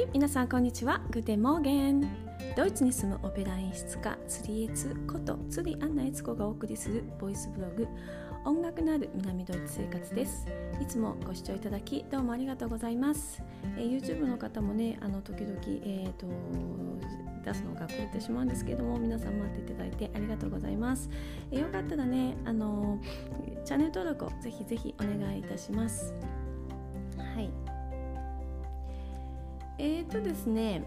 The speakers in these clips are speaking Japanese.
い皆さんこんにちは。グテモーゲン。ドイツに住むオペラ演出家釣りエツこと釣りアンナエツコがお送りするボイスブログ音楽のある南ドイツ生活です。いつもご視聴いただきどうもありがとうございます、えー、YouTube の方もねあの時々えっ、ー、と出すのが遅れてしまうんですけども皆さん待っていただいてありがとうございます、えー、よかったらねあのチャンネル登録をぜひぜひお願いいたします。え、ー、とですね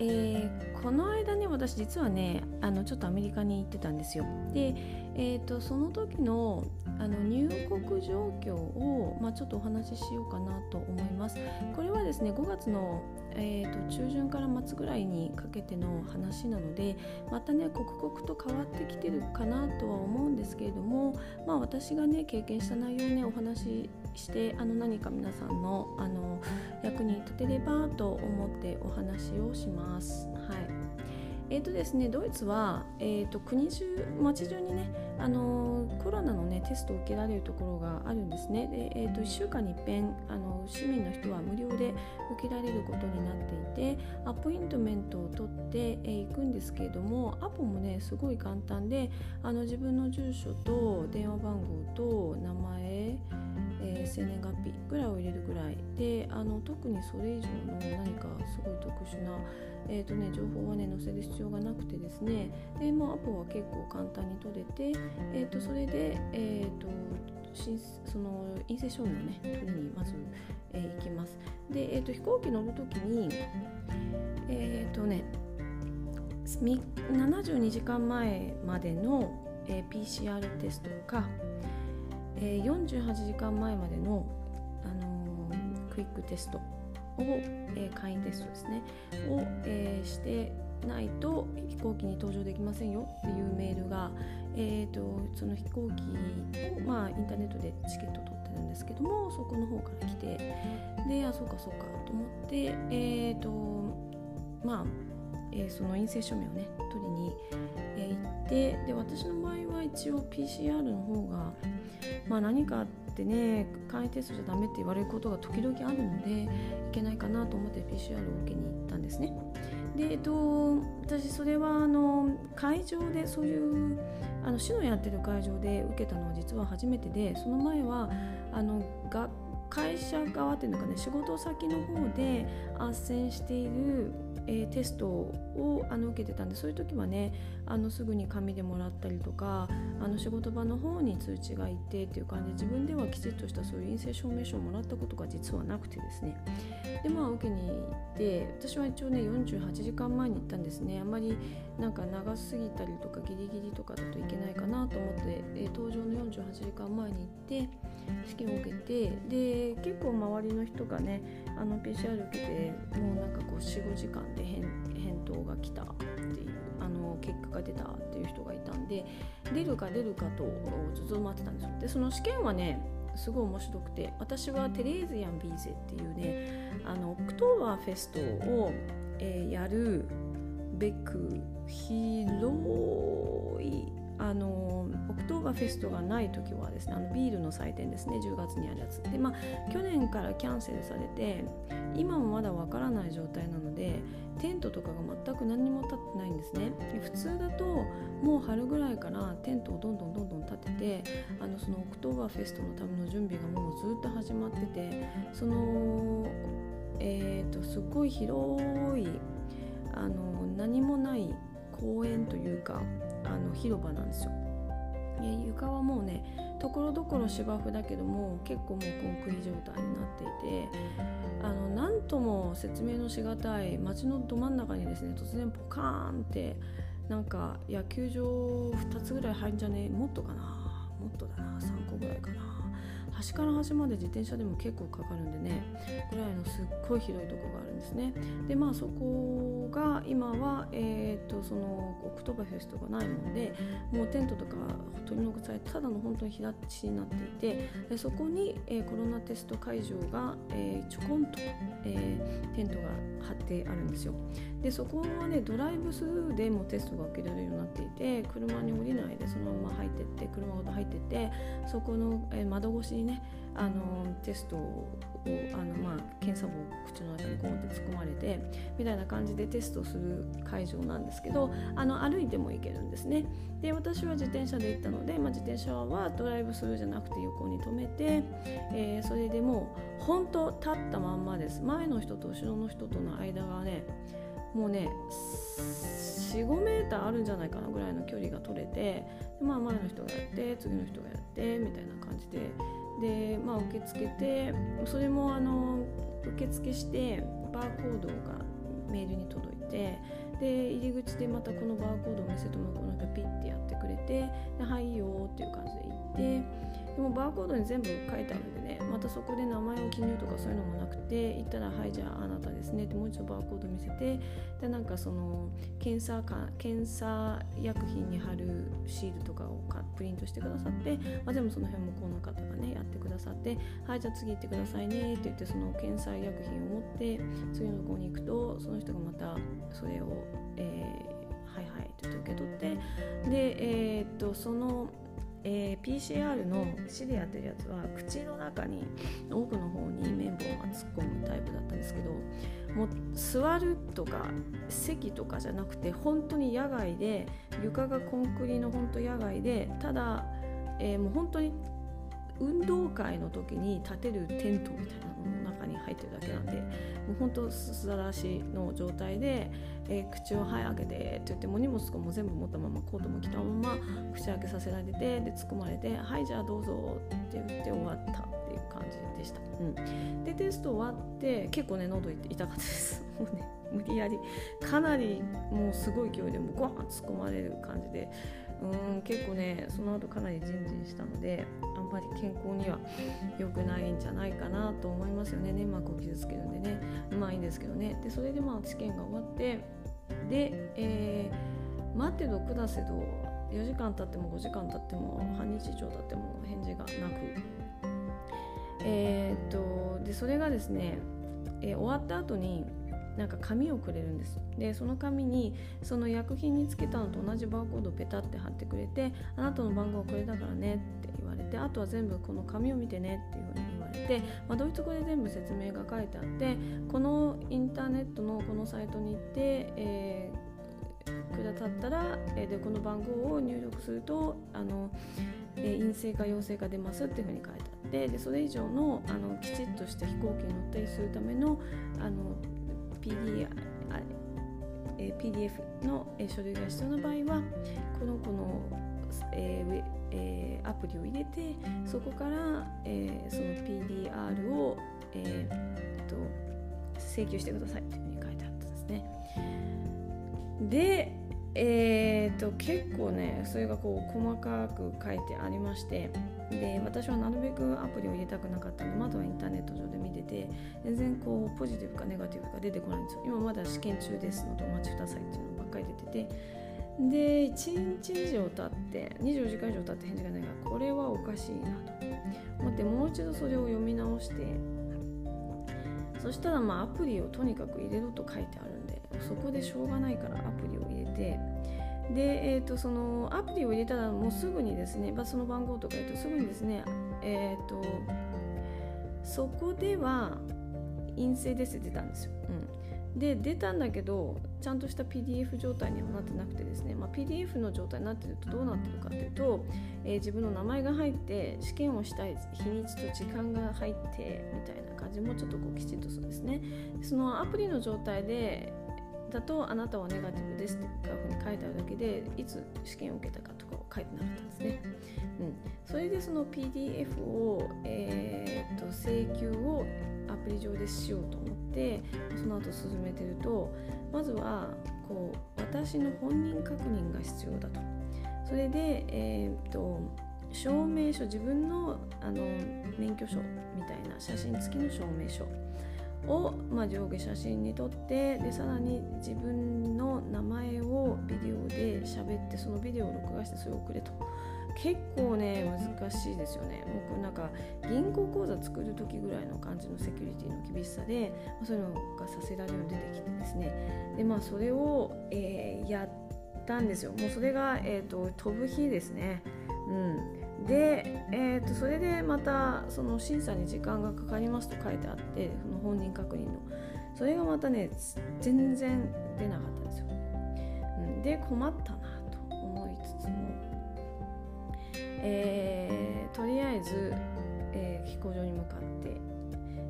えー、この間ね私実はねあのちょっとアメリカに行ってたんですよ。で、えーと、その時のあの入国状況を、まあ、ちょっとお話ししようかなと思います。これはですね5月の、えーと、中旬から末ぐらいにかけての話なのでまたね刻々と変わってきてるかなとは思うんですけれども、まあ、私がね経験した内容をねお話ししてあの何か皆さんのあの役に立てればと思ってお話をします。はいえーとですね、ドイツは、えーと、国中町中にねあのコロナの、ね、テストを受けられるところがあるんですねで、えーと、1週間に一遍あの市民の人は無料で受けられることになっていてアポイントメントを取って、えー、行くんですけれどもアポもねすごい簡単であの自分の住所と電話番号と名前えー、生年月日ぐらいを入れるぐらい。であの特にそれ以上の何かすごい特殊な、えーとね、情報はね載せる必要がなくてですね。で、まあ、アポは結構簡単に取れて、えーと、それで、えーと、その陰性証明をね取りにまず、えー、行きます。で、えーと、飛行機乗る時にえっ、ー、とね72時間前までの、えー、PCR テストかえー、48時間前までの、あのー、クイックテストを、えー、簡易テストですね。を、えー、してないと飛行機に搭乗できませんよ。っていうメールが、えーと、その飛行機を、まあ、インターネットでチケットを取ってるんですけどもそこの方から来て。であそうかそうかと思ってえ、ー、とまあ、えー、その陰性証明をね取りに、えー、行って。で私の場合は一応 PCR の方がまあ、何かあってね簡易テストじゃダメって言われることが時々あるのでいけないかなと思って PCR を受けに行ったんですね。で、えっと、私それはあの会場でそういうあの市のやってる会場で受けたのは実は初めてでその前はあの学会社側っていうのかね仕事先の方で斡旋している、えー、テストをあの受けてたんでそういう時はねあのすぐに紙でもらったりとかあの仕事場の方に通知がいてっていう感じで自分ではきちっとしたそういう陰性証明書をもらったことが実はなくてですね。でまあ受けに行って私は一応ね48時間前に行ったんですね。あんまりなんか長すぎたりとかギリギリとかだといけないかなと思って、えー、搭乗の48時間前に行って試験を受けてで結構周りの人がねあの PCR 受けてもうなんかこう45時間で返答が来た。結果が出たっていう人がいたんで出るか出るかとずっと待ってたんですよ。でその試験はねすごい面白くて私は Theresienwiese っていうねあのオクトーバーフェストを、えー、やるべく広いフェストがない時はですねあのビールの祭典ですね10月にあるやつでまあ去年からキャンセルされて今もまだわからない状態なのでテントとかが全く何にも立ってないんですね普通だともう春ぐらいからテントをどんどんどんどん立ててあのそのオクトーバーフェストのための準備がもうずっと始まっててそのえっ、ー、とすっごい広いあの何もない公園というかあの広場なんですよ。床はもうねところどころ芝生だけども結構もうコンクリ状態になっていてあの何とも説明のしがたい街のど真ん中にですね突然ポカーンってなんか野球場2つぐらい入んじゃねえもっとかなもっとだな3個ぐらいかな。端から端まで自転車でも結構かかるんでねぐらいのすっごい広いとこがあるんですね。でまあそこが今はえっ、とそのオクトバフェストがないもんでもうテントとか取り残されてただの本当に平地になっていてでそこに、えー、コロナテスト会場が、えー、ちょこんと、えー、テントが張ってあるんですよ。でそこはねドライブスルーでもテストが受けられるようになっていて車に降りないでそのまま入ってって車ごと入ってってそこの、え、窓越しにねあのテストをあの、まあ、検査棒を口の中にゴンって突っ込まれてみたいな感じでテストする会場なんですけどあの歩いても行けるんですね。で私は自転車で行ったので、まあ、自転車はドライブスルーじゃなくて横に止めて、えー、それでもう本当立ったまんまです。前の人と後ろの人との間がねもうね45メーターあるんじゃないかなぐらいの距離が取れてまあ、前の人がやって次の人がやってみたいな感じでで、まあ、受け付けてそれもあの受付してバーコードがメールに届いてで入り口でまたこのバーコードを見せてもらうとピッてやってくれてで「はいよ」っていう感じで行ってでもバーコードに全部書いてあるんでねまたそこで名前を記入とかそういうのもなくて行ったら「はいじゃああなたですね」ってもう一度バーコード見せてでなんかその検査か検査薬品に貼るシールとかをかプリントしてくださって、まあ、全部その辺もこの方がねやってくださって「はいじゃあ次行ってくださいね」って言ってその検査薬品を持って次の子に行くとその人がまたそれを、えー、はいはいって受け取ってでえー、っとそのえー、PCR の市でやってるやつは口の中に奥の方に綿棒が突っ込むタイプだったんですけどもう座るとか席とかじゃなくて本当に野外で床がコンクリの本当野外でただ、えー、もう本当に運動会の時に立てるテントみたいなものに入ってるだけなんでもう本当すだらしの状態で、えー、口をはい開けてって言っても荷物とかも全部持ったままコートも着たまま口開けさせられてで突っ込まれて「はいじゃあどうぞ」って言って終わったっていう感じでした、うん、でテスト終わって結構ね喉痛かったです。もうね無理やりかなりもうすごい勢いでもうゴーン突っ込まれる感じでうん結構ねその後かなりジンジンしたのでんまり健康には良くないんじゃないかなと思いますよね。粘膜を傷つけるんでね。うまいいんですけどね。でそれでまあ試験が終わって。で、えー、待ってど下せど。4時間経っても5時間経っても半日以上経っても返事がなく。えー、っとでそれがですね、えー、終わった後になんか紙をくれるんです。でその紙にその薬品につけたのと同じバーコードをペタって貼ってくれてあなたの番号はこれだからねってわれてあとは全部この紙を見てねっていうふうに言われて、まあ、ドイツ語で全部説明が書いてあってこのインターネットのこのサイトに行って、えー、くださったら、えー、でこの番号を入力するとあの、えー、陰性か陽性か出ますっていうふうに書いてあってでそれ以上のあのきちっとした飛行機に乗ったりするためのあの PD え PDF の、え書類が必要な場合はプリを入れてそこから、えー、その PDR を、えー、と請求してくださいというふうに書いてあったんですね。で、えーと、結構ねそれがこう細かく書いてありましてで私はなるべくアプリを入れたくなかったのでまずはインターネット上で見てて全然こうポジティブかネガティブか出てこないんですよ今まだ試験中ですのでお待ちくださいっていうのばっかり出ててで1日以上経って24時間以上経って返事がないからこれはおかしいなと。思ってもう一度それを読み直して。そしたらまあアプリをとにかく入れろと書いてあるんでそこでしょうがないからアプリを入れて。で、えーと、そのアプリを入れたらもうすぐにですね、その番号とか言うとすぐにですね、えーと、そこでは陰性ですって出たんですよ。うん、で出たんだけどちゃんとした PDF 状態にはなってなくてですね、まあ、PDF の状態になってるとどうなってるかというと、えー、自分の名前が入って試験をしたい日にちと時間が入ってみたいな感じもちょっとこうきちんとそうですね。そのアプリの状態でだとあなたはネガティブですっていうふうに書いてあるだけでいつ試験を受けたかとかは書いてなかったんですね。うん、それでその PDF を、えー、と請求をアプリ上でしようと思ってその後進めてるとまずはこう私の本人確認が必要だと。それで、えーと証明書自分のあの免許証みたいな写真付きの証明書を、まあ、上下写真に撮ってでさらに自分の名前をビデオで喋ってそのビデオを録画してそれを送れと。結構ね難しいですよね。僕なんか銀行口座作る時ぐらいの感じのセキュリティの厳しさで、まあ、そういうのがさせられるように出てきてですね。でまあそれを、えー、やったんですよ。もうそれが、えーと、飛ぶ日ですね。うん。で、えー、とそれでまたその審査に時間がかかりますと書いてあってその本人確認の。それがまたね全然出なかったんですよ、うん、で困ったなと思いつつも、えー、とりあえず、えー、飛行場に向かって。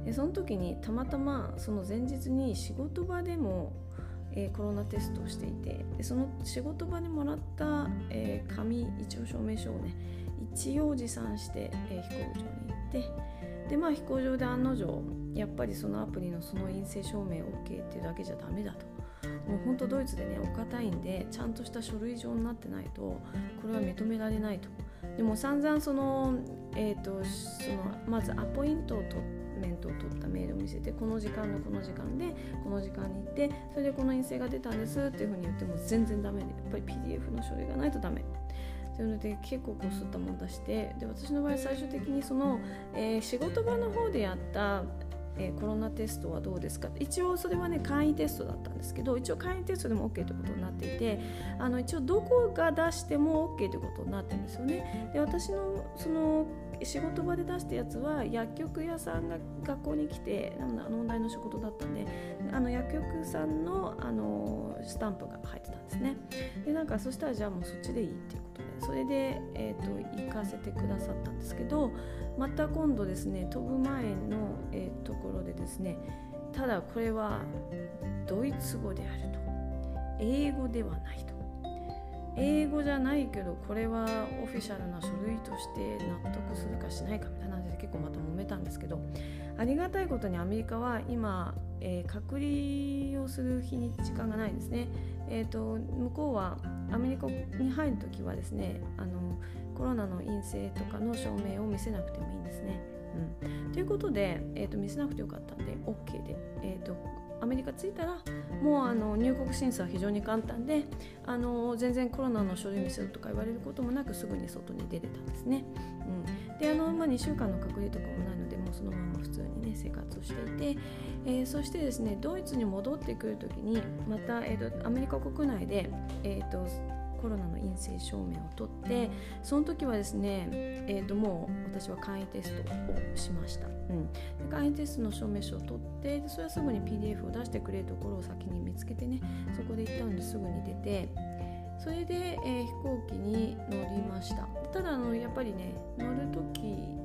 でその時にたまたまその前日に仕事場でもえー、コロナテストをしていてでその仕事場にもらった、えー、紙一応証明書をね一応持参して、え、飛行場に行ってでまあ飛行場で案の定やっぱりそのアプリのその陰性証明 OK っていうだけじゃダメだと。もうほんとドイツでねお堅いんでちゃんとした書類上になってないとこれは認められないと。でも散々その,、えーと、そのまずアポイントを取ってメントを取ったメールを見せてこの時間のこの時間でこの時間に行ってそれでこの陰性が出たんですっていうふうに言っても全然ダメでやっぱり PDF の書類がないとダメ。というので結構こすったもんだしてで私の場合最終的にその、えー、仕事場の方でやったえー、コロナテストはどうですか？一応それはね簡易テストだったんですけど一応簡易テストでも OK ということになっていてあの一応どこが出しても OK ということになってるんですよね。で私のその仕事場で出したやつは薬局屋さんが学校に来て問題の仕事だったんであの薬局さんのあのスタンプが入ってたんですね。でなんかそしたらじゃあもうそっちでいいっていうことそれで、えーと、行かせてくださったんですけどまた今度ですね飛ぶ前の、えー、ところでですねただこれはドイツ語であると。英語ではないと。英語じゃないけどこれはオフィシャルな書類として納得するかしないかみたいな話で結構また揉めたんですけどありがたいことにアメリカは今、えー、隔離をする日に時間がないですね、えーと、向こうはアメリカに入る時はですねあのコロナの陰性とかの証明を見せなくてもいいんですね。うん、ということで、えーと、見せなくてよかったんで OK で、えーとアメリカ着いたらもうあの入国審査は非常に簡単であの全然コロナの書類見せろとか言われることもなくすぐに外に出れたんですね。うん、であの、まあ、2週間の隔離とかもないのでもうそのまま普通にね生活をしていて、えー、そしてですねドイツに戻ってくる時にまた、えーと、アメリカ国内で、えーとコロナの陰性証明を取ってその時はですね、えー、ともう私は簡易テストをしました、うん、簡易テストの証明書を取ってそれはすぐに PDF を出してくれるところを先に見つけてねそこで行ったんですぐに出てそれで、えー、飛行機に乗りました。ただあのやっぱりね乗る時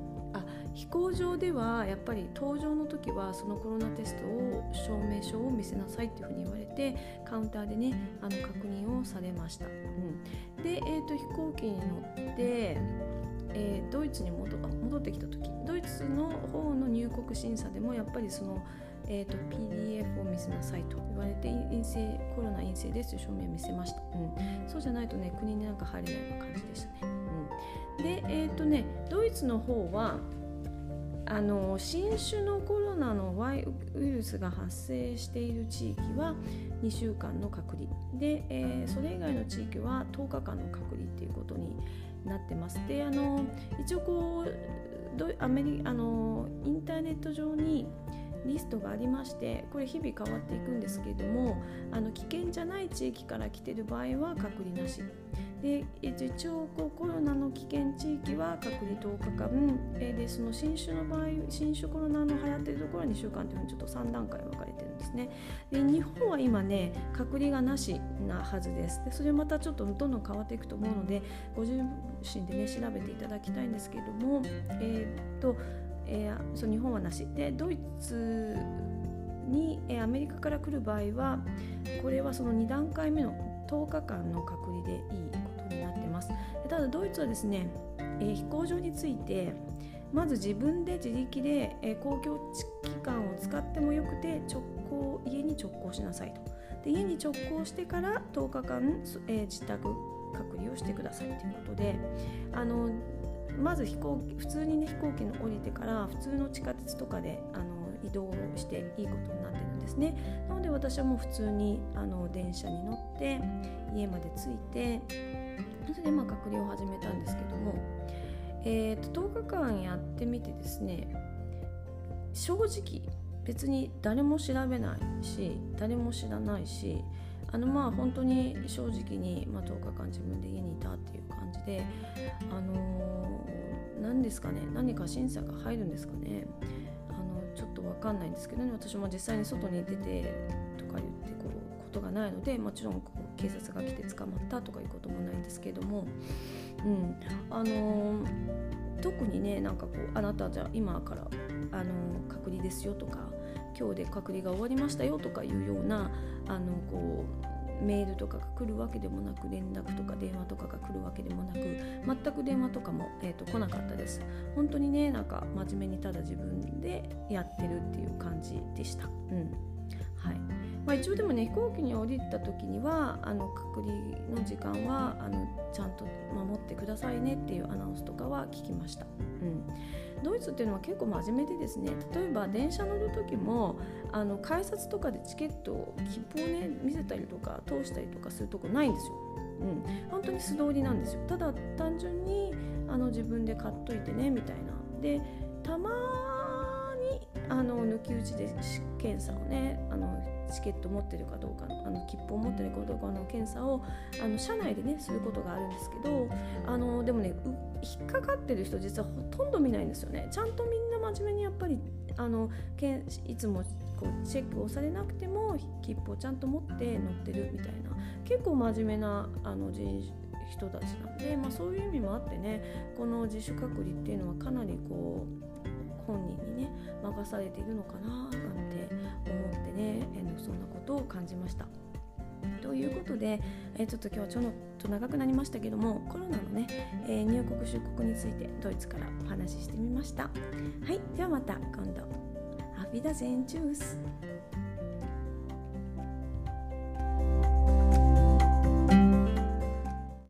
飛行場ではやっぱり搭乗の時はそのコロナテストを証明書を見せなさいっていうふうに言われてカウンターでねあの確認をされました、うん、で、えーと、飛行機に乗って、えー、ドイツに戻戻ってきた時ドイツの方の入国審査でもやっぱりそのえーと、PDF を見せなさいと言われて陰性コロナ陰性ですという証明を見せました、うん、そうじゃないとね国になんか入れないような感じでしたね、うん、でえっ、ー、とねドイツの方はあの新種のコロナのウイルスが発生している地域は2週間の隔離。で、えー、それ以外の地域は10日間の隔離っていうことになってます。であの一応こうアメリあのインターネット上にリストがありましてこれ日々変わっていくんですけれどもあの危険じゃない地域から来てる場合は隔離なし。で一応こうコロナの危険地域は隔離10日間。でその新種の場合新種コロナの流行ってるところは2週間というふうにちょっと3段階分かれてるんですね。で日本は今ね隔離がなしなはずです。でそれまたちょっとどんどん変わっていくと思うのでご自身でね調べていただきたいんですけれどもえー、と、えー、そう日本はなし。でドイツに、えアメリカから来る場合はこれはその2段階目の10日間の隔離でいい。ってます。ただドイツはですね、えー、飛行場についてまず自分で自力で、えー、公共機関を使ってもよくて直行家に直行しなさいと。で家に直行してから10日間、えー、自宅隔離をしてくださいということであのまず飛行普通にね飛行機の降りてから普通の地下鉄とかであの移動していいことになってるんですね。なので私はもう普通にあの電車に乗って家まで着いてそれでまあ隔離を始めたんですけども、えー、と10日間やってみてですね正直別に誰も調べないし誰も知らないしあのまあ本当に正直に、まあ、10日間自分で家にいたっていう感じで、あのー何ですかね何か審査が入るんですかねあのちょっと分かんないんですけどね私も実際に外に出てとか言ってこうことがないのでもちろんこう警察が来て捕まったとかいうこともないんですけども、うん。あのー、特にねなんかこうあなたじゃ今から、あのー、隔離ですよとか今日で隔離が終わりましたよとかいうようなあのこうメールとかが来るわけでもなく連絡とか電話とかが来るわけでもなく全く電話とかも、えーと、来なかったです。本当にねなんか真面目にただ自分でやってるっていう感じでした。うん。はい。まあ、一応でもね飛行機に降りた時にはあの隔離の時間はあのちゃんと守ってくださいねっていうアナウンスとかは聞きました。うん。ドイツっていうのは結構真面目でですね例えば電車乗る時もあの改札とかでチケット切符をね見せたりとか通したりとかするとこないんですよ。うん、本当に素通りなんですよ。ただ単純にあの自分で買っといてねみたいな。でたまにあの抜き打ちで検査をねあのチケット持ってるかどうかあの切符を持ってるかどうかの検査をあの車内でねすることがあるんですけどあのでもね引っかかってる人実はほとんど見ないんですよね。ちゃんとみんな真面目にやっぱりあのけんいつもこうチェックをされなくても切符をちゃんと持って乗ってるみたいな結構真面目なあの人人たちなんで、まあ、そういう意味もあってねこの自主隔離っていうのはかなりこう本人にね任されているのかななんて思ってね、えー、そんなことを感じました。ということで、え、ちょっと今日はちょっと長くなりましたけどもコロナのね、えー、入国出国についてドイツからお話ししてみました。はい、ではまた今度。アフィダゼンチュース